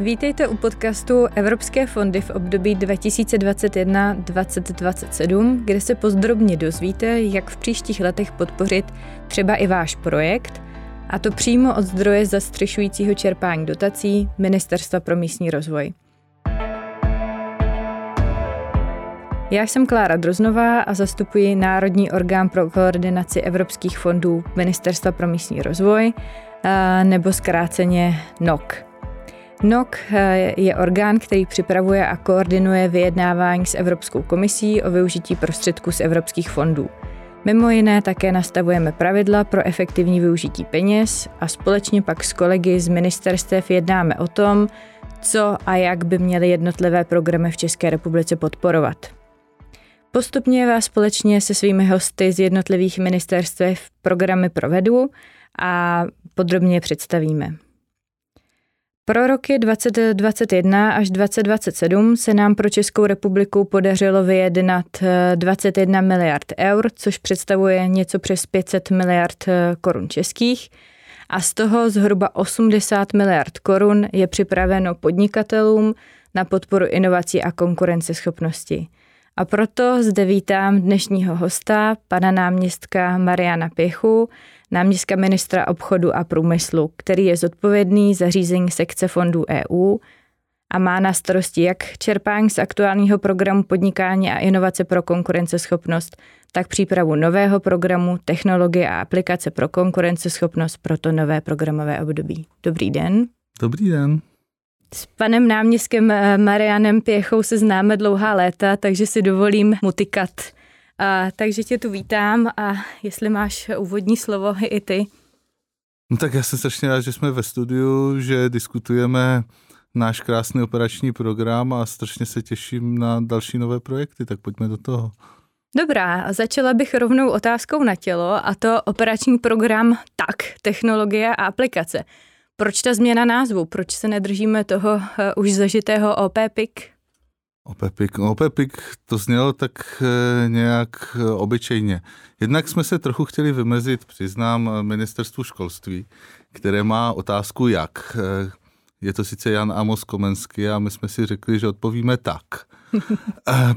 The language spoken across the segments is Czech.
Vítejte u podcastu Evropské fondy v období 2021-2027, kde se pozdrobně dozvíte, jak v příštích letech podpořit třeba i váš projekt, a to přímo od zdroje zastřešujícího čerpání dotací Ministerstva pro místní rozvoj. Já jsem Klára Droznová a zastupuji Národní orgán pro koordinaci evropských fondů Ministerstva pro místní rozvoj, nebo zkráceně NOK. NOC eh, je orgán, který připravuje a koordinuje vyjednávání s Evropskou komisí o využití prostředků z evropských fondů. Mimo jiné také nastavujeme pravidla pro efektivní využití peněz a společně pak s kolegy z ministerstev jednáme o tom, co a jak by měly jednotlivé programy v České republice podporovat. Postupně vás společně se svými hosty z jednotlivých ministerstev programy provedu a podrobně představíme. Pro roky 2021 až 2027 se nám pro Českou republiku podařilo vyjednat 21 eh, miliard eur, což představuje něco přes 500 miliard eh, korun českých. A z toho zhruba 80 miliard korun je připraveno podnikatelům na podporu inovací a konkurenceschopnosti. A proto zde vítám dnešního hosta, pana náměstka Mariana Pěchu, náměstka ministra obchodu a průmyslu, který je zodpovědný za řízení sekce fondů EU a má na starosti jak čerpání z aktuálního programu podnikání a inovace pro konkurenceschopnost, tak přípravu nového programu technologie a aplikace pro konkurenceschopnost pro to nové programové období. Dobrý den. Dobrý den. S panem náměstkem eh, Marianem Pěchou se známe dlouhá léta, takže si dovolím mu tykat a, takže tě tu vítám a jestli máš úvodní slovo i ty. No tak já jsem strašně rád, že jsme ve studiu, že diskutujeme náš krásný operační program a strašně se těším na další nové projekty, tak pojďme do toho. Dobrá, začala bych rovnou otázkou na tělo a to operační program TAK, technologie a aplikace. Proč ta změna názvu? Proč se nedržíme toho uh, už zažitého OP PIK? Opepik. No, Opepik to znělo tak eh, nějak eh, obyčejně. Jednak jsme se trochu chtěli vymezit, přiznám, ministerstvu školství, které má otázku jak. Eh, je to sice Jan Amos Komenský a my jsme si řekli, že odpovíme tak.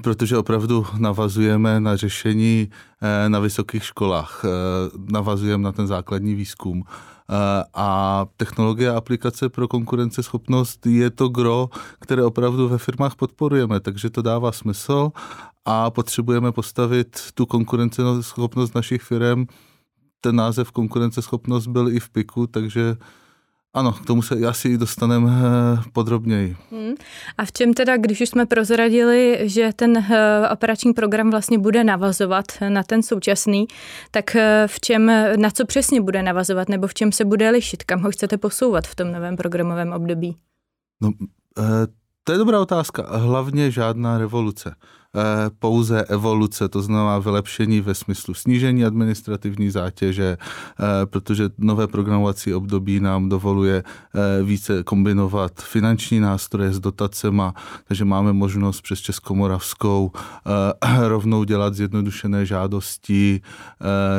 Protože opravdu navazujeme na řešení na vysokých školách, navazujeme na ten základní výzkum Eh, a technologie a aplikace pro konkurenceschopnost je to gro, které opravdu ve firmách podporujeme, takže to dává smysl a potřebujeme postavit tu konkurenceschopnost našich firm. Ten název konkurenceschopnost byl i v PIKu, takže ano, k tomu se asi dostaneme eh, podrobněji. Hmm. A v čem teda, když už jsme prozradili, že ten eh, operační program vlastně bude navazovat na ten současný, tak eh, v čem, na co přesně bude navazovat, nebo v čem se bude lišit, kam ho chcete posouvat v tom novém programovém období? No, to je dobrá otázka. Hlavně žádná revoluce. Eh, pouze evoluce, to znamená vylepšení ve smyslu snížení administrativní zátěže, eh, protože nové programovací období nám dovoluje eh, více kombinovat finanční nástroje s dotacema, takže máme možnost přes Českomoravskou rovnou dělat zjednodušené žádosti,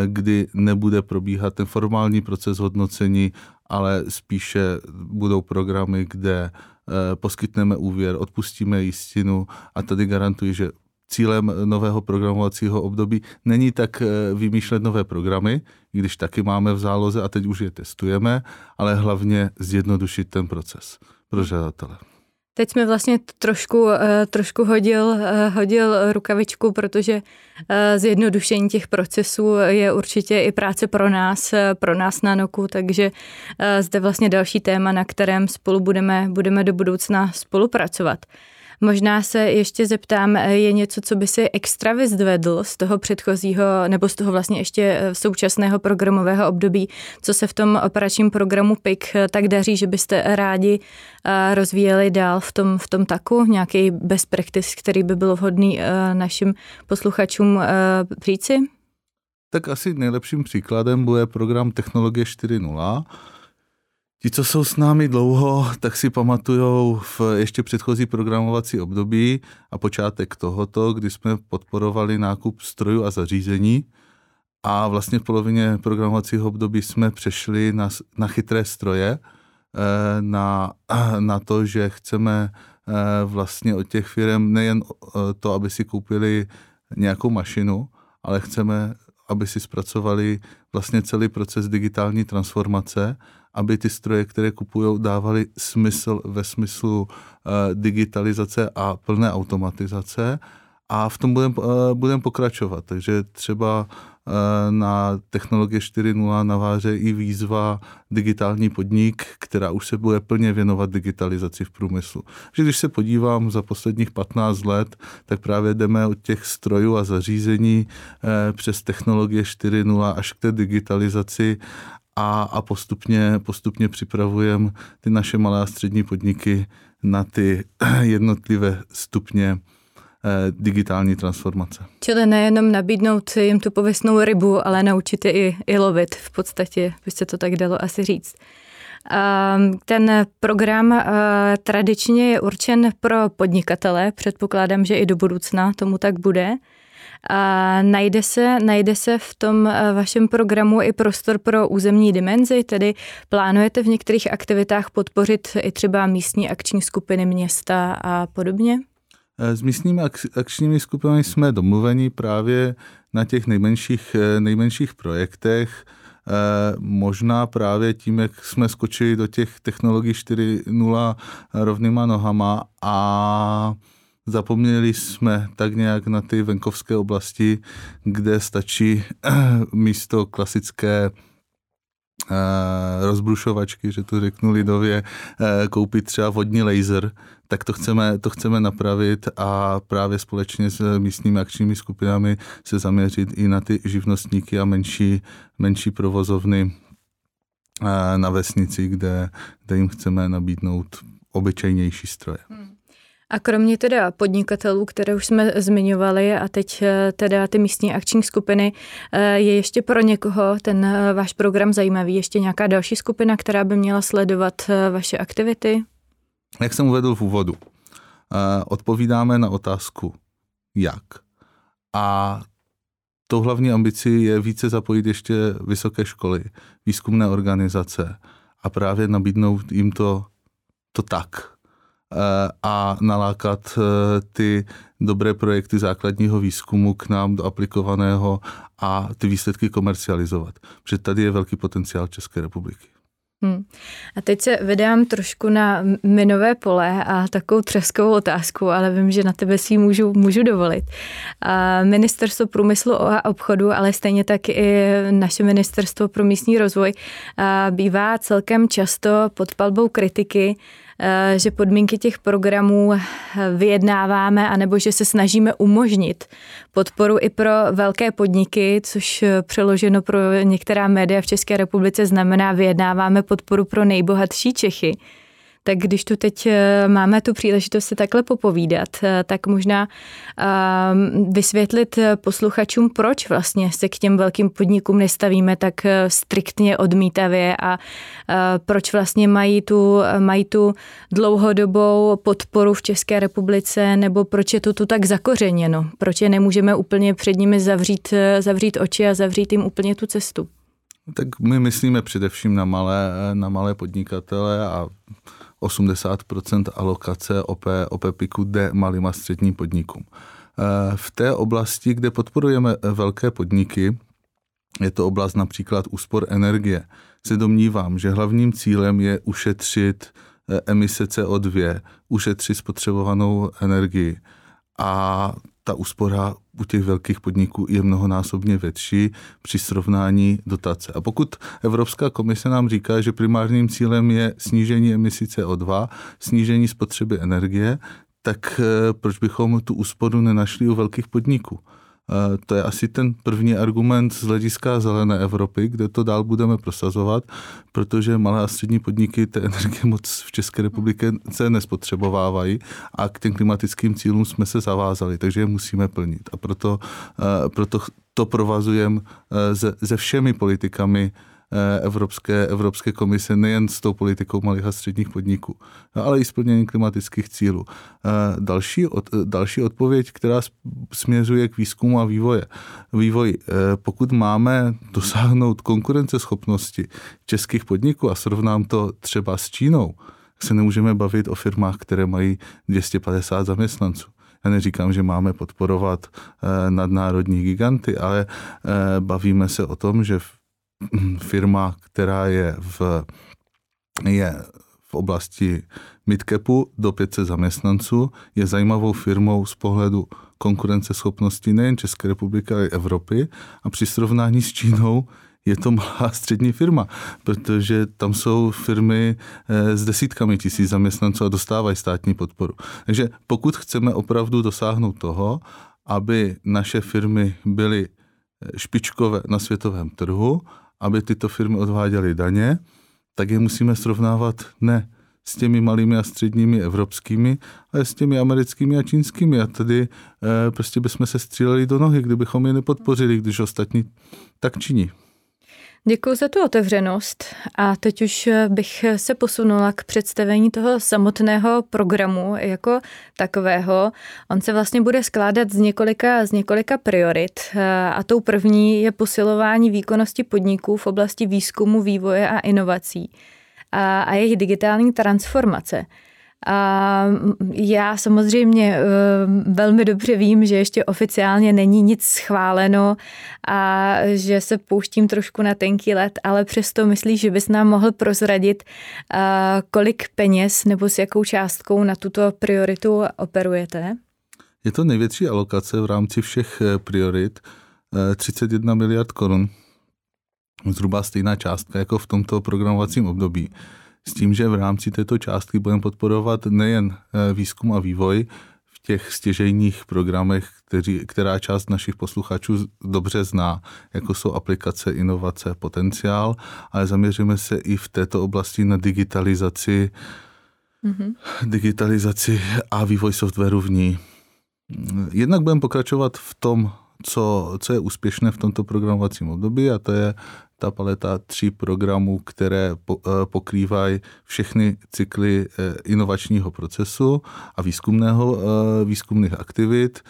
kdy nebude probíhat ten formální proces hodnocení, ale spíše budou programy, kde poskytneme úvěr, odpustíme jistinu a tady garantuji, že cílem nového programovacího období není tak eh, vymýšlet nové programy, když taky máme v záloze a teď už je testujeme, ale hlavně zjednodušit ten proces pro žadatele. Teď jsme vlastně trošku, eh, trošku hodil, eh, hodil rukavičku, protože zjednodušení těch procesů je určitě i práce pro nás, pro nás na NOKu, takže zde vlastně další téma, na kterém spolu budeme, budeme do budoucna spolupracovat. Možná se ještě zeptám, je něco, co by si extra vyzdvedl z toho předchozího, nebo z toho vlastně ještě eh, současného programového období, co se v tom operačním programu PIK eh, tak daří, že byste rádi eh, rozvíjeli dál v tom, v tom taku, nějaký best practice, který by byl vhodný našim posluchačům říci? Tak asi nejlepším příkladem bude program Technologie 4.0, Ti, co jsou s námi dlouho, tak si pamatujou v ještě předchozí programovací období a počátek tohoto, kdy jsme podporovali nákup strojů a zařízení. A vlastně v polovině programovacího období jsme přešli na, na chytré stroje, na, na to, že chceme vlastně od těch firm nejen to, aby si koupili nějakou mašinu, ale chceme, aby si zpracovali vlastně celý proces digitální transformace, aby ty stroje, které kupují, dávaly smysl ve smyslu digitalizace a plné automatizace a v tom budeme budem pokračovat. Takže třeba Eh, na technologie 4.0 naváže i výzva digitální podnik, která už se bude plně věnovat digitalizaci v průmyslu. Že když se podívám za posledních 15 let, tak právě jdeme od těch strojů a zařízení eh, přes technologie 4.0 až k té digitalizaci a, a postupně, postupně připravujeme ty naše malé a střední podniky na ty jednotlivé stupně Eh, digitální transformace. Čili nejenom nabídnout jim tu pověstnou rybu, ale naučit je i, i lovit v podstatě, by se to tak dalo asi říct. Ten program eh, tradičně je určen pro podnikatele, předpokládám, že i do budoucna tomu tak bude. A najde se, najde se v tom eh, vašem programu i prostor pro územní dimenzi, tedy plánujete v některých aktivitách podpořit i třeba místní akční skupiny města a podobně? Eh, s místními akčními skupinami jsme domluveni právě na těch nejmenších, eh, nejmenších projektech, možná právě tím, jak jsme skočili do těch technologií 4.0 rovnýma nohama a zapomněli jsme tak nějak na ty venkovské oblasti, kde stačí místo klasické rozbrušovačky, že to řeknu lidově, koupit třeba vodní laser, tak to chceme, to chceme napravit a právě společně s místními akčními skupinami se zaměřit i na ty živnostníky a menší, menší provozovny na vesnici, kde, kde jim chceme nabídnout obyčejnější stroje. Hmm. A kromě teda podnikatelů, které už jsme zmiňovali a teď eh, teda ty místní akční skupiny, eh, je ještě pro někoho ten eh, váš program zajímavý? Ještě nějaká další skupina, která by měla sledovat vaše aktivity? Jak jsem uvedl v úvodu, odpovídáme na otázku jak. A tou hlavní ambicí je více zapojit ještě vysoké školy, výzkumné organizace a právě nabídnout jim to, to tak, a nalákat ty dobré projekty základního výzkumu k nám do aplikovaného a ty výsledky komercializovat. Protože tady je velký potenciál České republiky. Hmm. A teď se vydám trošku na minové pole a takovou třeskovou otázku, ale vím, že na tebe si ji můžu, můžu dovolit. A ministerstvo průmyslu a obchodu, ale stejně tak i naše ministerstvo pro místní rozvoj bývá celkem často pod palbou kritiky Eh, že podmínky těch programů eh, vyjednáváme, anebo že se snažíme umožnit podporu i pro velké podniky, což eh, přeloženo pro některá média v České republice znamená vyjednáváme podporu pro nejbohatší Čechy. Tak když tu teď eh, máme tu příležitost se takhle popovídat, eh, tak možná ehm, vysvětlit posluchačům, proč vlastně se k těm velkým podnikům nestavíme tak eh, striktně odmítavě a proč vlastně mají tu, mají tu dlouhodobou podporu v České republice, nebo proč je to tu tak zakořeněno, proč je nemůžeme úplně před nimi zavřít, zavřít oči a zavřít jim úplně tu cestu. Tak my myslíme především na malé, na malé podnikatele a 80% alokace OP, OPEPIKu jde malým a středním podnikům. Eh, v té oblasti, kde podporujeme velké podniky, je to oblast například úspor energie, se domnívám, že hlavním cílem je ušetřit eh, emise CO2, ušetřit spotřebovanou energii. A ta úspora u těch velkých podniků je mnohonásobně větší při srovnání dotace. A pokud Evropská komise nám říká, že primárním cílem je snížení emisí CO2, snížení spotřeby energie, tak eh, proč bychom tu úsporu nenašli u velkých podniků? To je asi ten první argument z hlediska zelené Evropy, kde to dál budeme prosazovat, protože malé a střední podniky té energie moc v České republice nespotřebovávají a k těm klimatickým cílům jsme se zavázali, takže je musíme plnit. A proto, proto to provazujeme se, se všemi politikami eh, Evropské, Evropské komise nejen s tou politikou malých a středních podniků, ale i splnění klimatických cílů. Další, od, další odpověď, která směřuje k výzkumu a vývoje. Vývoj, pokud máme dosáhnout konkurenceschopnosti českých podniků a srovnám to třeba s Čínou, se nemůžeme bavit o firmách, které mají 250 zaměstnanců. Já neříkám, že máme podporovat eh, nadnárodní giganty, ale eh, bavíme se o tom, že firma, která je v, je v oblasti midcapu do 500 zaměstnanců, je zajímavou firmou z pohledu konkurenceschopnosti nejen České republiky, ale i Evropy. A při srovnání s Čínou je to malá střední firma, protože tam jsou firmy eh, s desítkami tisíc zaměstnanců a dostávají státní podporu. Takže pokud chceme opravdu dosáhnout toho, aby naše firmy byly eh, špičkové na světovém trhu, aby tyto firmy odváděly daně, tak je musíme srovnávat ne s těmi malými a středními evropskými, ale s těmi americkými a čínskými. A tady e, prostě bychom se stříleli do nohy, kdybychom je nepodpořili, když ostatní tak činí. Děkuji za tu otevřenost a teď už bych se posunula k představení toho samotného programu jako takového. On se vlastně bude skládat z několika, z několika priorit a tou první je posilování výkonnosti podniků v oblasti výzkumu, vývoje a inovací a, a jejich digitální transformace. A já samozřejmě eh, velmi dobře vím, že ještě oficiálně není nic schváleno a že se pouštím trošku na tenký let, ale přesto myslíš, že bys nám mohl prozradit, eh, kolik peněz nebo s jakou částkou na tuto prioritu operujete? Je to největší alokace v rámci všech eh, priorit, 31 miliard korun, zhruba stejná částka jako v tomto programovacím období s tím, že v rámci této částky budeme podporovat nejen eh, výzkum a vývoj v těch stěžejních programech, kteří, která část našich posluchačů dobře zná, jako jsou aplikace, inovace, potenciál, ale zaměříme se i v této oblasti na digitalizaci, mm-hmm. digitalizaci a vývoj softwaru v ní. Jednak budeme pokračovat v tom, co, co je úspěšné v tomto programovacím období a to je ta paleta tří programů, které eh, pokrývají všechny cykly eh, inovačního procesu a výzkumného, eh, výzkumných aktivit.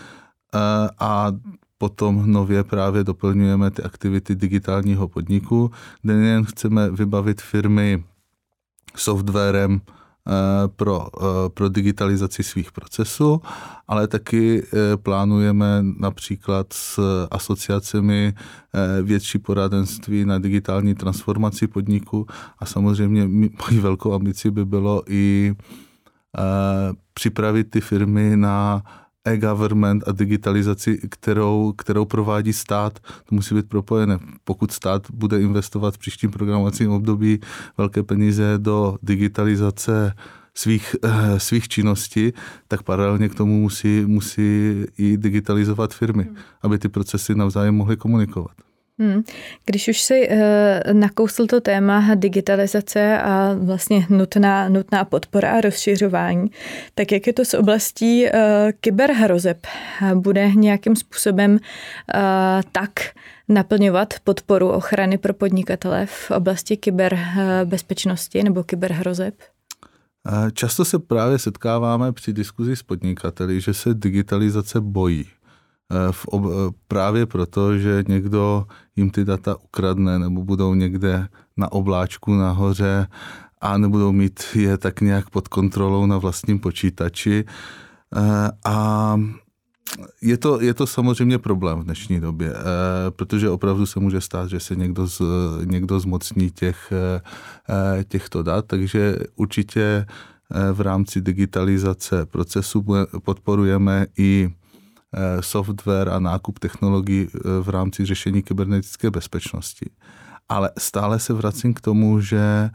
A potom nově právě doplňujeme ty aktivity digitálního podniku, kde nejen chceme vybavit firmy softwarem, pro, eh, pro digitalizaci svých procesů, ale taky eh, plánujeme například s asociacemi větší poradenství na digitální transformaci podniku a samozřejmě mojí velkou ambicí by bylo i připravit ty firmy na e-government a digitalizaci, kterou, kterou provádí stát, to musí být propojené. Pokud stát bude investovat v příštím programovacím období velké peníze do digitalizace svých, eh, svých činností, tak paralelně k tomu musí, musí i digitalizovat firmy, hmm. aby ty procesy navzájem mohly komunikovat. Hmm. Když už si uh, nakousl to téma digitalizace a vlastně nutná, nutná podpora a rozšiřování, tak jak je to s oblastí uh, kyberhrozeb? Bude nějakým způsobem uh, tak naplňovat podporu ochrany pro podnikatele v oblasti kyberbezpečnosti nebo kyberhrozeb? Často se právě setkáváme při diskuzi s podnikateli, že se digitalizace bojí. Eh, v ob, eh, právě proto, že někdo jim ty data ukradne nebo budou někde na obláčku nahoře a nebudou mít je tak nějak pod kontrolou na vlastním počítači. Eh, a je to, je to samozřejmě problém v dnešní době, protože opravdu se může stát, že se někdo, z, někdo zmocní těch, těchto dat, takže určitě v rámci digitalizace procesu podporujeme i software a nákup technologií eh, v rámci řešení kybernetické bezpečnosti. Ale stále se vracím k tomu, že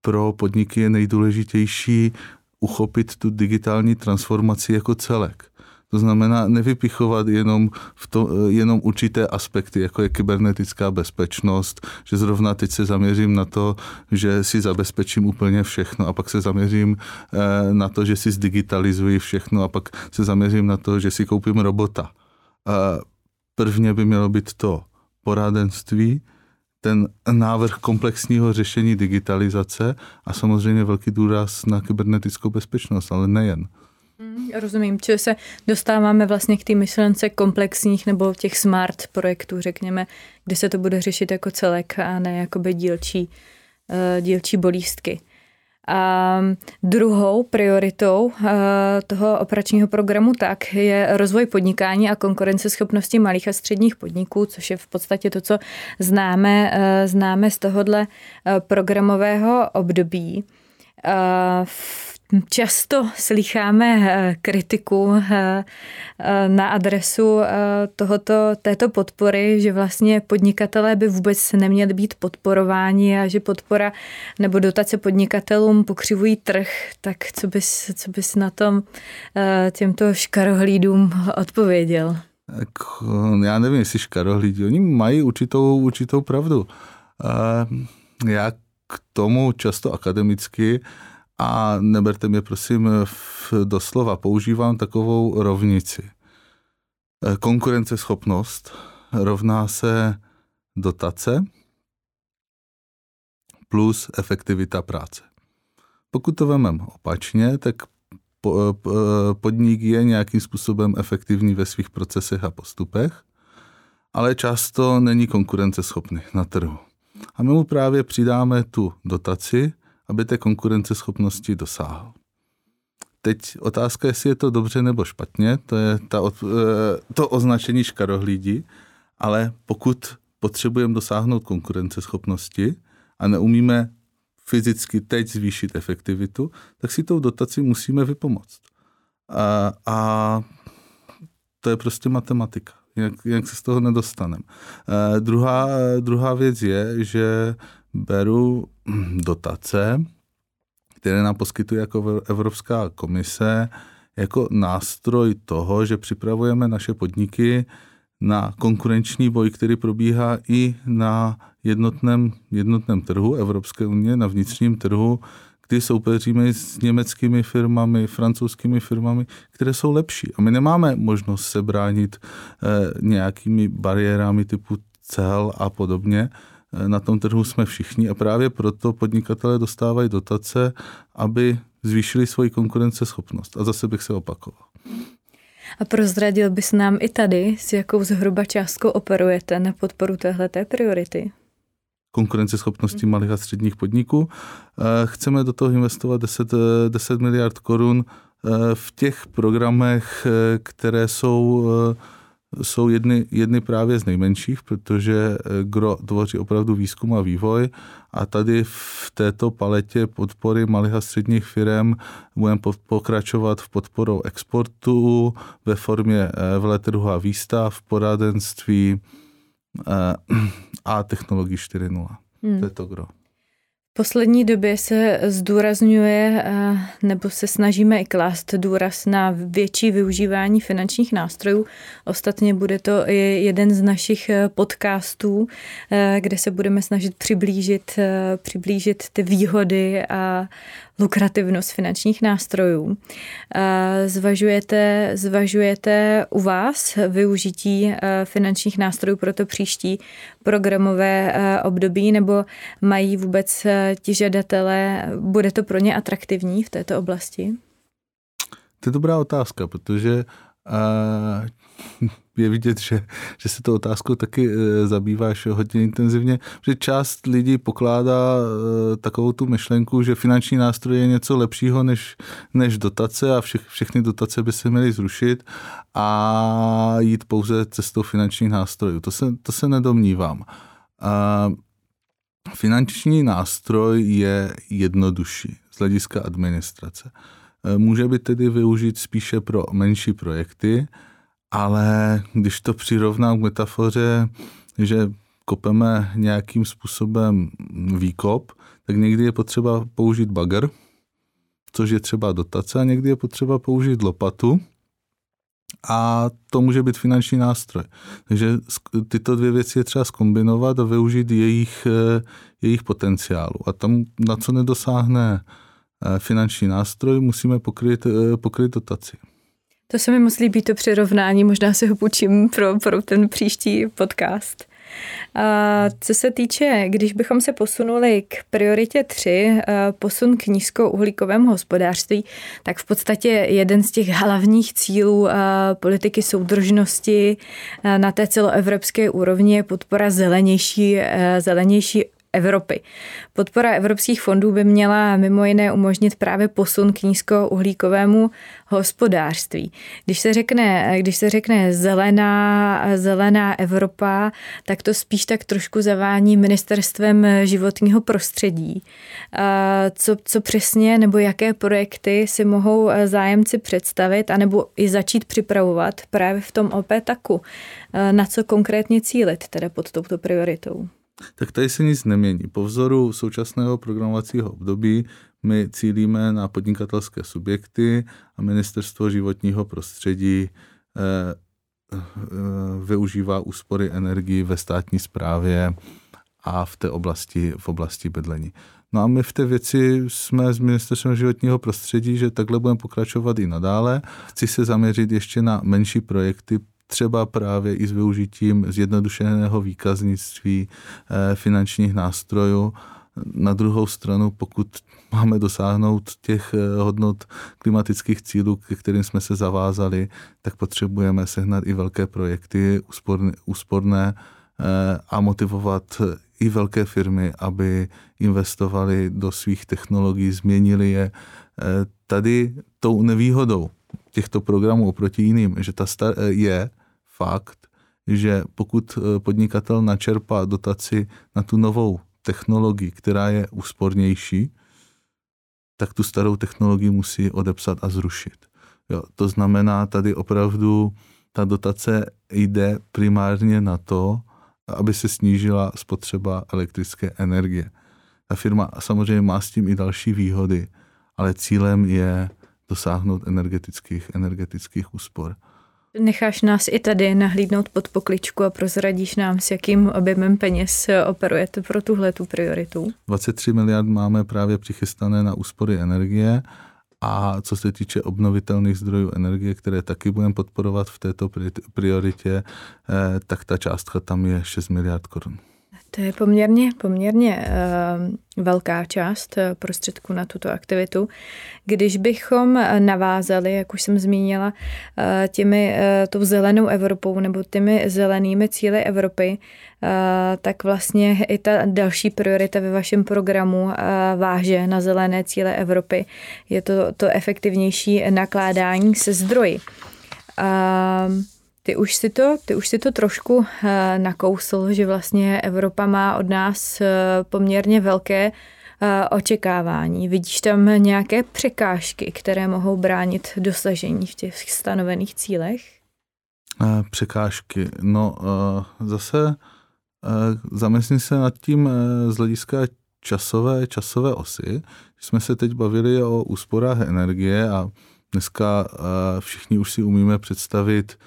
pro podniky je nejdůležitější uchopit tu digitální transformaci jako celek. To znamená nevypichovat jenom, v to, jenom určité aspekty, jako je kybernetická bezpečnost, že zrovna teď se zaměřím na to, že si zabezpečím úplně všechno a pak se zaměřím eh, na to, že si zdigitalizuji všechno a pak se zaměřím na to, že si koupím robota. Prvně by mělo být to poradenství, ten návrh komplexního řešení digitalizace a samozřejmě velký důraz na kybernetickou bezpečnost, ale nejen. Mm, rozumím, či se dostáváme vlastně k té myšlence komplexních nebo těch smart projektů, řekněme, kde se to bude řešit jako celek a ne jakoby dílčí, uh, dílčí bolístky. A druhou prioritou uh, toho operačního programu tak je rozvoj podnikání a konkurenceschopnosti malých a středních podniků, což je v podstatě to, co známe, uh, známe z tohohle programového období. V Často slycháme eh, kritiku eh, eh, na adresu tohoto, této podpory, že vlastně podnikatelé by vůbec neměli být podporováni a že podpora nebo dotace podnikatelům pokřivují trh. Tak co bys, co bys na tom těmto škarohlídům odpověděl? Já nevím, jestli škarohlídí. Oni mají určitou, určitou pravdu. Já k tomu často akademicky a neberte mě prosím v doslova, používám takovou rovnici. E, konkurenceschopnost rovná se dotace plus efektivita práce. Pokud to vememe opačně, tak e, podnik je nějakým způsobem efektivní ve svých procesech a postupech, ale často není konkurenceschopný na trhu. A my mu právě přidáme tu dotaci, aby té konkurenceschopnosti dosáhl. Teď otázka, jestli je to dobře nebo špatně, to je ta, eh, to označení škarohlídí, ale pokud potřebujeme dosáhnout konkurenceschopnosti a neumíme fyzicky teď zvýšit efektivitu, tak si tou dotací musíme vypomoct. A, a to je prostě matematika. Jak, jak se z toho nedostaneme. Uh, druhá, druhá věc je, že beru dotace, které nám poskytuje jako Evropská komise, jako nástroj toho, že připravujeme naše podniky na konkurenční boj, který probíhá i na jednotném, jednotném trhu Evropské unie, na vnitřním trhu, kdy soupeříme s německými firmami, francouzskými firmami, které jsou lepší. A my nemáme možnost se bránit eh, nějakými bariérami typu cel a podobně, na tom trhu jsme všichni a právě proto podnikatelé dostávají dotace, aby zvýšili svoji konkurenceschopnost. A zase bych se opakoval. A prozradil bys nám i tady, s jakou zhruba částkou operujete na podporu téhleté priority? konkurenceschopnosti malých a středních podniků. Eh, chceme do toho investovat 10, 10 miliard korun eh, v těch programech, eh, které jsou jsou jedny, jedny právě z nejmenších, protože eh, GRO tvoří opravdu výzkum a vývoj a tady v této paletě podpory malých a středních firm budeme pokračovat v podporou exportu ve formě eh, veletrhu a výstav, poradenství eh, a technologií 4.0. Hmm. To je to GRO poslední době se zdůrazňuje eh, nebo se snažíme i klást důraz na větší využívání finančních nástrojů. Ostatně bude to i jeden z našich eh, podcastů, eh, kde se budeme snažit přiblížit, přiblížit ty výhody a lukrativnost finančních nástrojů. Zvažujete, zvažujete u vás využití finančních nástrojů pro to příští programové období, nebo mají vůbec ti žadatelé, bude to pro ně atraktivní v této oblasti? To je dobrá otázka, protože je vidět, že, že se to otázkou taky e, zabýváš hodně intenzivně, že část lidí pokládá e, takovou tu myšlenku, že finanční nástroj je něco lepšího než, než dotace a vše, všechny dotace by se měly zrušit a jít pouze cestou finančních nástrojů. To se, to se nedomnívám. A finanční nástroj je jednodušší z hlediska administrace. E, může být tedy využít spíše pro menší projekty, ale když to přirovnám k metafoře, že kopeme nějakým způsobem výkop, tak někdy je potřeba použít bagr, což je třeba dotace, a někdy je potřeba použít lopatu, a to může být finanční nástroj. Takže tyto dvě věci je třeba skombinovat a využít jejich, eh, jejich potenciálu. A tam, na co nedosáhne eh, finanční nástroj, musíme pokryt, eh, pokryt dotaci. To se mi moc líbí, to přirovnání, možná si ho půjčím pro, pro ten příští podcast. Co se týče, když bychom se posunuli k prioritě 3, posun k nízkouhlíkovému hospodářství, tak v podstatě jeden z těch hlavních cílů politiky soudržnosti na té celoevropské úrovni je podpora zelenější, zelenější Evropy. Podpora evropských fondů by měla mimo jiné umožnit právě posun k nízkouhlíkovému hospodářství. Když se řekne, když se řekne zelená, zelená Evropa, tak to spíš tak trošku zavání ministerstvem životního prostředí. Co, co přesně nebo jaké projekty si mohou zájemci představit anebo i začít připravovat právě v tom OP taku. Na co konkrétně cílit teda pod touto prioritou? Tak tady se nic nemění. Po vzoru současného programovacího období my cílíme na podnikatelské subjekty a ministerstvo životního prostředí eh, eh, využívá úspory energii ve státní správě a v té oblasti, v oblasti bydlení. No a my v té věci jsme z Ministerstvem životního prostředí, že takhle budeme pokračovat i nadále. Chci se zaměřit ještě na menší projekty třeba právě i s využitím zjednodušeného výkaznictví eh, finančních nástrojů. Na druhou stranu, pokud máme dosáhnout těch eh, hodnot klimatických cílů, ke kterým jsme se zavázali, tak potřebujeme sehnat i velké projekty úsporné, úsporné eh, a motivovat i velké firmy, aby investovali do svých technologií, změnili je. Tady tou nevýhodou těchto programů oproti jiným, že ta star- je fakt, že pokud eh, podnikatel načerpá dotaci na tu novou technologii, která je úspornější, tak tu starou technologii musí odepsat a zrušit. Jo, to znamená, tady opravdu ta dotace jde primárně na to, aby se snížila spotřeba elektrické energie. Ta firma samozřejmě má s tím i další výhody, ale cílem je dosáhnout energetických, energetických úspor. Necháš nás i tady nahlídnout pod pokličku a prozradíš nám, s jakým objemem peněz operujete pro tuhle tu prioritu? 23 miliard máme právě přichystané na úspory energie a co se týče obnovitelných zdrojů energie, které taky budeme podporovat v této prioritě, eh, tak ta částka tam je 6 miliard korun. To je poměrně, poměrně uh, velká část uh, prostředků na tuto aktivitu. Když bychom navázali, jak už jsem zmínila, uh, těmi uh, tou zelenou Evropou nebo těmi zelenými cíly Evropy, tak vlastně i ta další priorita ve vašem programu váže na zelené cíle Evropy. Je to to efektivnější nakládání se zdroji. Uh, ty už si to, ty už si to trošku eh, nakousl, že vlastně Evropa má od nás eh, poměrně velké eh, očekávání. Vidíš tam nějaké překážky, které mohou bránit dosažení v těch stanovených cílech? Překážky. No zase zamyslím se nad tím z hlediska časové, časové osy. Jsme se teď bavili o úsporách energie a dneska všichni už si umíme představit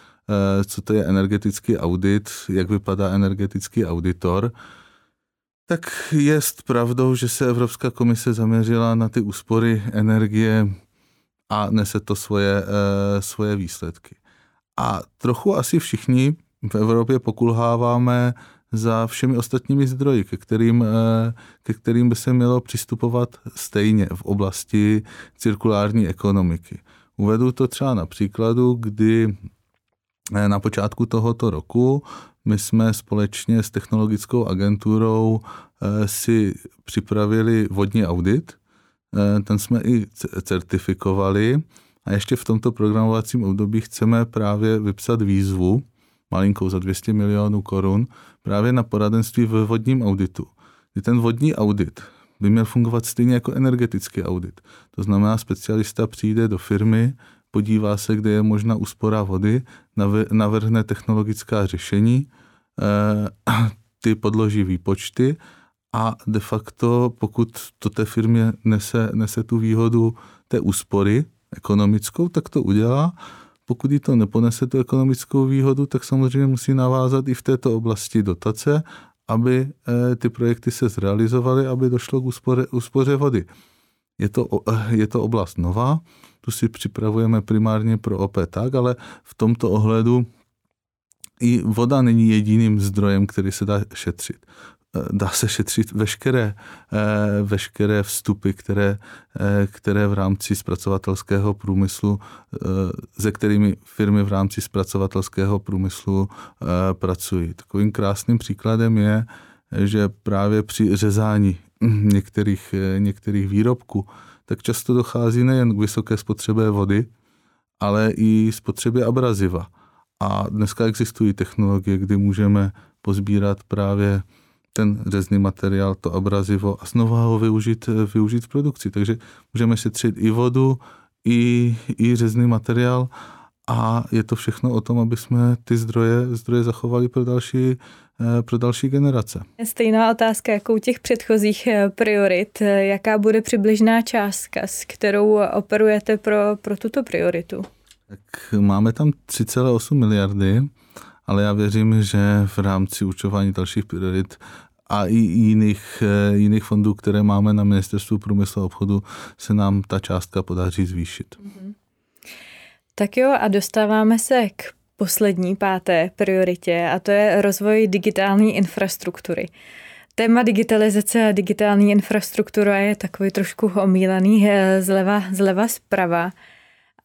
co to je energetický audit, jak vypadá energetický auditor, tak je pravdou, že se Evropská komise zaměřila na ty úspory energie a nese to svoje, eh, svoje výsledky. A trochu asi všichni v Evropě pokulháváme za všemi ostatními zdroji, ke kterým, eh, ke kterým by se mělo přistupovat stejně v oblasti cirkulární ekonomiky. Uvedu to třeba na příkladu, kdy Eh, na počátku tohoto roku my jsme společně s technologickou agenturou eh, si připravili vodní audit. Eh, ten jsme i certifikovali a ještě v tomto programovacím období chceme právě vypsat výzvu malinkou za 200 milionů korun právě na poradenství ve vodním auditu. Kdy ten vodní audit by měl fungovat stejně jako energetický audit. To znamená, specialista přijde do firmy, podívá se, kde je možná úspora vody, navrhne technologická řešení, eh, ty podloží výpočty a de facto, pokud to té firmě nese, nese tu výhodu té úspory ekonomickou, tak to udělá. Pokud jí to neponese tu ekonomickou výhodu, tak samozřejmě musí navázat i v této oblasti dotace, aby eh, ty projekty se zrealizovaly, aby došlo k úspore, úspoře vody. Je to, je to oblast nová, tu si připravujeme primárně pro OP tak, ale v tomto ohledu i voda není jediným zdrojem, který se dá šetřit. Eh, dá se šetřit veškeré, eh, veškeré vstupy, které, eh, které v rámci zpracovatelského průmyslu, se kterými firmy v rámci zpracovatelského průmyslu pracují. Takovým krásným příkladem je, že právě při řezání některých, některých výrobků, tak často dochází nejen k vysoké spotřebě vody, ale i spotřebě abraziva. A dneska existují technologie, kdy můžeme pozbírat právě ten řezný materiál, to abrazivo a znova ho využít, využít v produkci. Takže můžeme šetřit i vodu, i, i řezný materiál a je to všechno o tom, aby jsme ty zdroje, zdroje zachovali pro další, eh, pro další generace. Stejná otázka jako u těch předchozích eh, priorit. Jaká bude přibližná částka, s kterou operujete pro, pro tuto prioritu? Tak máme tam 3,8 miliardy, ale já věřím, že v rámci učování dalších priorit a i jiných, eh, jiných fondů, které máme na Ministerstvu průmyslu a obchodu, se nám ta částka podaří zvýšit. Mm-hmm. Tak jo, a dostáváme se k poslední páté prioritě a to je rozvoj digitální infrastruktury. Téma digitalizace a digitální infrastruktura je takový trošku omílený eh, zleva, zleva zprava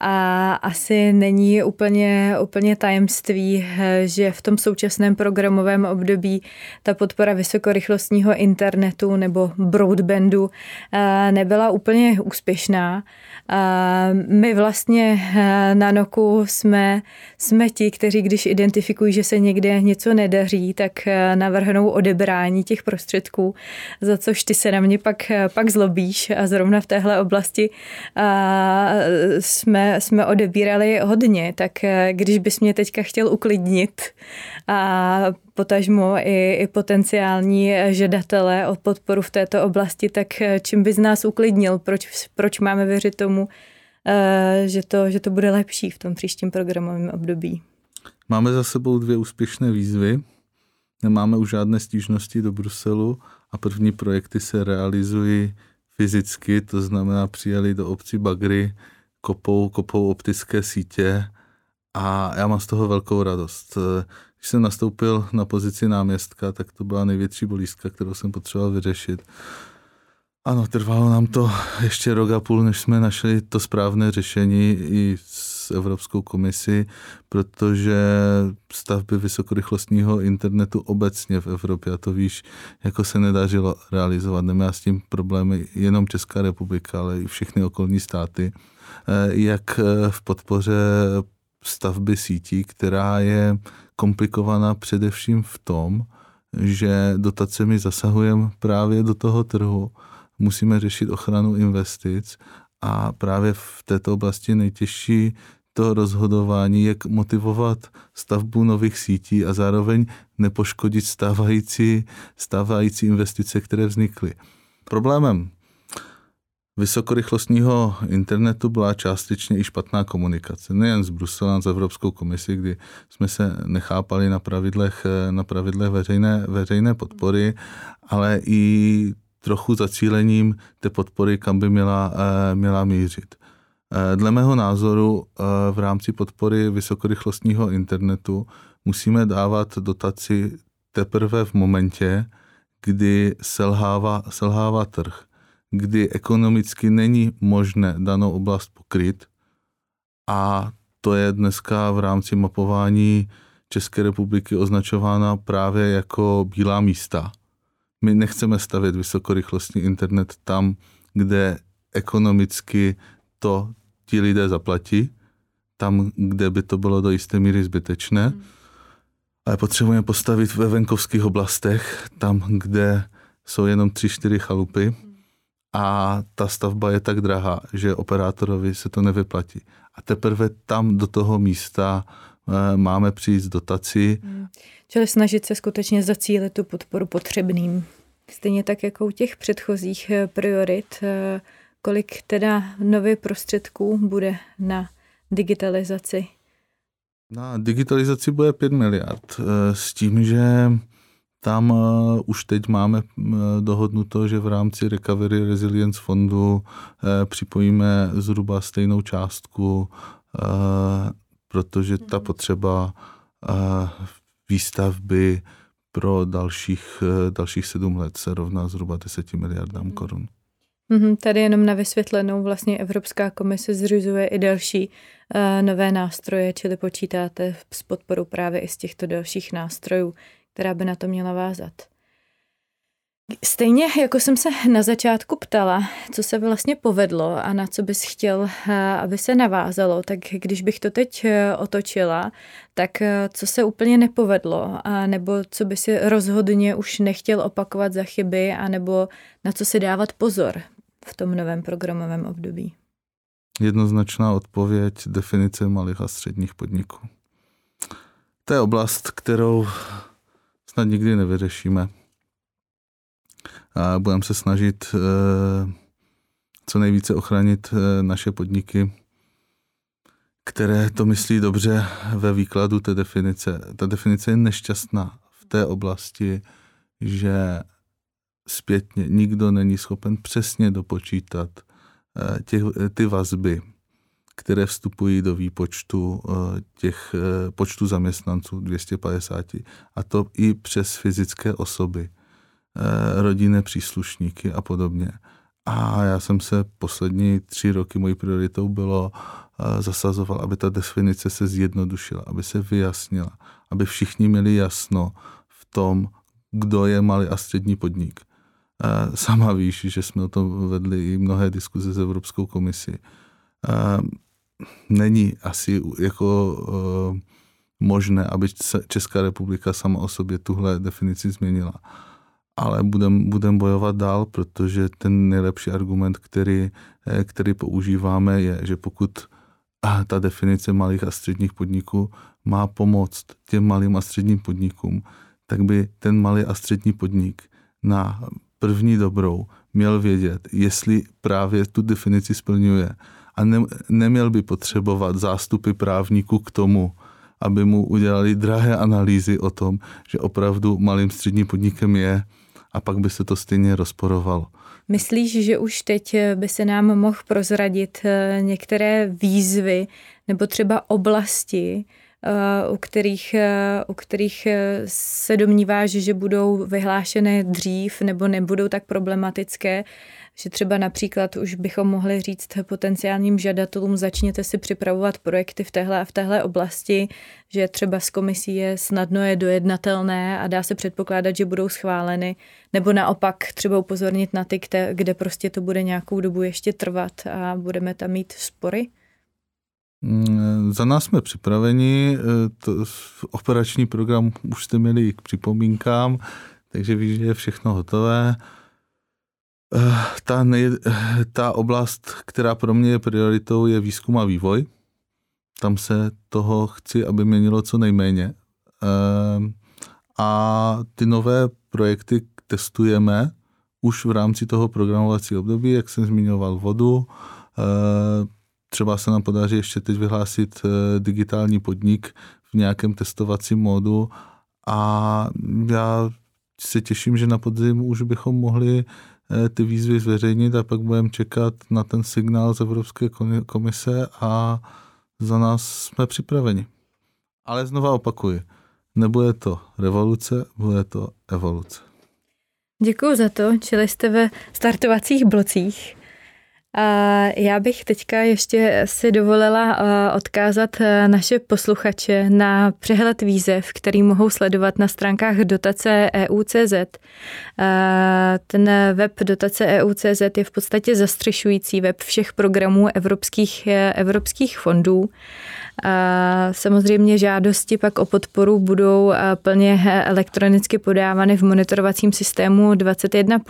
a asi není úplně, úplně tajemství, že v tom současném programovém období ta podpora vysokorychlostního internetu nebo broadbandu eh, nebyla úplně úspěšná. My vlastně eh, na NOKu jsme, jsme ti, kteří když identifikují, že se někde něco nedaří, tak eh, navrhnou odebrání těch prostředků, za což ty se na mě pak, pak zlobíš a zrovna v téhle oblasti jsme, jsme odebírali hodně, tak když bys mě teďka chtěl uklidnit a potažmo i, i potenciální žadatele o podporu v této oblasti, tak čím bys nás uklidnil? Proč, proč máme věřit tomu, eh, že to, že to bude lepší v tom příštím programovém období? Máme za sebou dvě úspěšné výzvy. Nemáme už žádné stížnosti do Bruselu a první projekty se realizují fyzicky, to znamená přijeli do obcí Bagry, kopou, kopou optické sítě a já mám z toho velkou radost. Když jsem nastoupil na pozici náměstka, tak to byla největší bolístka, kterou jsem potřeboval vyřešit. Ano, trvalo nám to ještě rok a půl, než jsme našli to správné řešení i s Evropskou komisi, protože stavby vysokorychlostního internetu obecně v Evropě, a to víš, jako se nedařilo realizovat. Nemá s tím problémy jenom Česká republika, ale i všechny okolní státy. Eh, jak v podpoře stavby sítí, která je komplikovaná především v tom, že dotacemi zasahujeme právě do toho trhu. Musíme řešit ochranu investic a právě v této oblasti nejtěžší to rozhodování, jak motivovat stavbu nových sítí a zároveň nepoškodit stávající, stávající investice, které vznikly. Problémem vysokorychlostního internetu byla částečně i špatná komunikace. Nejen z Bruselem, z Evropskou komisi, kdy jsme se nechápali na pravidlech, na pravidlech veřejné, veřejné podpory, ale i trochu zacílením té podpory, kam by měla, eh, měla mířit. Eh, dle mého názoru eh, v rámci podpory vysokorychlostního internetu musíme dávat dotaci teprve v momentě, kdy selhává, selhává trh kdy ekonomicky není možné danou oblast pokryt a to je dneska v rámci mapování České republiky označována právě jako bílá místa. My nechceme stavět vysokorychlostní internet tam, kde ekonomicky to ti lidé zaplatí, tam, kde by to bylo do jisté míry zbytečné, hmm. ale potřebujeme postavit ve venkovských oblastech, tam, kde jsou jenom tři, čtyři chalupy, hmm a ta stavba je tak drahá, že operátorovi se to nevyplatí. A teprve tam do toho místa eh, máme přijít dotaci. Hmm. Čili snažit se skutečně zacílit tu podporu potřebným. Stejně tak jako u těch předchozích eh, priorit, eh, kolik teda nových prostředků bude na digitalizaci? Na digitalizaci bude 5 miliard s tím, že tam uh, už teď máme uh, dohodnuto, že v rámci Recovery Resilience fondu uh, připojíme zhruba stejnou částku, uh, protože ta mhm. potřeba uh, výstavby pro dalších, dalších sedm let se rovná zhruba 10 miliardám hmm. korun. Mm-hmm, tady jenom na vysvětlenou vlastně Evropská komise zřizuje i další uh, nové nástroje, čili počítáte s podporou právě i z těchto dalších nástrojů, která by na to měla vázat. Stejně jako jsem se na začátku ptala, co se vlastně povedlo a na co bys chtěl, eh, aby se navázalo, tak když bych to teď eh, otočila, tak co se úplně nepovedlo, a nebo co by si rozhodně už nechtěl opakovat za chyby, a nebo na co si dávat pozor v tom novém programovém období? Jednoznačná odpověď definice malých a středních podniků. To je oblast, kterou snad nikdy nevyřešíme. A budeme se snažit eh, co nejvíce ochránit eh, naše podniky, které to myslí dobře ve výkladu té definice. Ta definice je nešťastná v té oblasti, že zpětně nikdo není schopen přesně dopočítat eh, těch, ty vazby, které vstupují do výpočtu eh, těch eh, počtu zaměstnanců 250 a to i přes fyzické osoby, rodinné příslušníky a podobně. A já jsem se poslední tři roky, mojí prioritou bylo zasazoval, aby ta definice se zjednodušila, aby se vyjasnila, aby všichni měli jasno v tom, kdo je malý a střední podnik. Sama víš, že jsme o tom vedli i mnohé diskuze s Evropskou komisí. Není asi jako e, možné, aby Česká republika sama o sobě tuhle definici změnila. Ale budeme budem bojovat dál, protože ten nejlepší argument, který, e, který používáme, je, že pokud ta definice malých a středních podniků má pomoct těm malým a středním podnikům, tak by ten malý a střední podnik na první dobrou měl vědět, jestli právě tu definici splňuje a ne, neměl by potřebovat zástupy právníků k tomu, aby mu udělali drahé analýzy o tom, že opravdu malým středním podnikem je a pak by se to stejně rozporovalo. Myslíš, že už teď by se nám mohl prozradit eh, některé výzvy nebo třeba oblasti, Eh, u kterých, eh, u kterých eh, se domníváš, že budou vyhlášené dřív nebo nebudou tak problematické, že třeba například už bychom mohli říct potenciálním žadatelům, začněte si připravovat projekty v téhle a v téhle oblasti, že třeba z komisí je snadno je dojednatelné a dá se předpokládat, že budou schváleny, nebo naopak třeba upozornit na ty, kde prostě to bude nějakou dobu ještě trvat a budeme tam mít spory? Mm, za nás jsme připraveni, e, to, operační program už jste měli k připomínkám, takže víš, že je všechno hotové. Ta, nej, ta oblast, která pro mě je prioritou, je výzkum a vývoj. Tam se toho chci, aby měnilo co nejméně. E, a ty nové projekty testujeme už v rámci toho programovacího období, jak jsem zmiňoval vodu, třeba se nám podaří ještě teď vyhlásit eh, digitální podnik v nějakém testovacím módu a já se těším, že na podzim už bychom mohli ty výzvy zveřejnit a pak budeme čekat na ten signál z Evropské komise a za nás jsme připraveni. Ale znova opakuji, nebude to revoluce, bude to evoluce. Děkuji za to, čili jste ve startovacích blocích. Já bych teďka ještě si dovolila odkázat eh, naše posluchače na přehled výzev, který mohou sledovat na stránkách dotace EU.cz. Eh, ten web dotace EU.cz je v podstatě zastřešující web všech programů evropských, evropských fondů. Samozřejmě žádosti pak o podporu budou plně elektronicky podávány v monitorovacím systému 21+.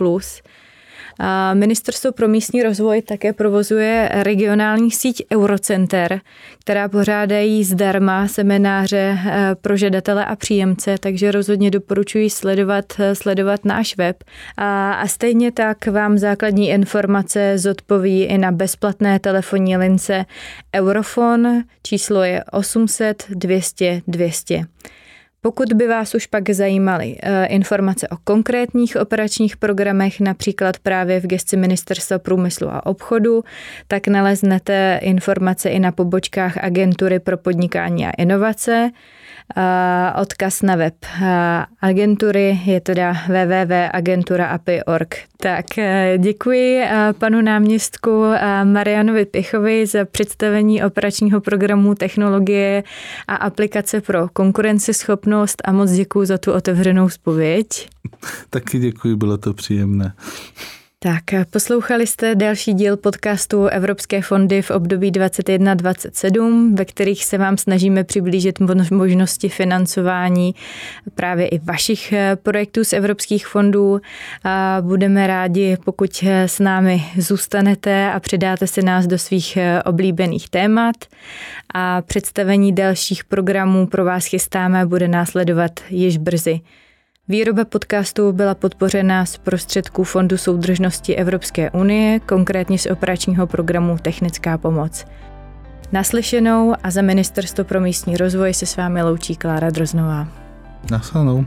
Ministerstvo pro místní rozvoj také provozuje regionální síť Eurocenter, která pořádají zdarma semináře eh, pro žadatele a příjemce, takže rozhodně doporučuji sledovat, eh, sledovat náš web. A, a stejně tak vám základní informace zodpoví i na bezplatné telefonní lince Eurofon, číslo je 800 200 200. Pokud by vás už pak zajímaly eh, informace o konkrétních operačních programech, například právě v gesci Ministerstva průmyslu a obchodu, tak naleznete informace i na pobočkách Agentury pro podnikání a inovace. Odkaz na web agentury je teda www.agentura.api.org. Tak eh, děkuji eh, panu náměstku eh, Marianovi Pichovi za představení operačního programu technologie a aplikace pro konkurenceschopnost a moc děkuji za tu otevřenou zpověď. Taky děkuji, bylo to příjemné. Tak, poslouchali jste další díl podcastu Evropské fondy v období 21-27, ve kterých se vám snažíme přiblížit možnosti financování právě i vašich eh, projektů z evropských fondů. Budeme rádi, pokud eh, s námi zůstanete a přidáte si nás do svých eh, oblíbených témat. A představení dalších programů pro vás chystáme bude následovat již brzy. Výroba podcastu byla podpořena z prostředků Fondu soudržnosti Evropské unie, konkrétně z operačního programu Technická pomoc. Naslyšenou a za Ministerstvo pro místní rozvoj se s vámi loučí Klára Droznová. Nasledanou.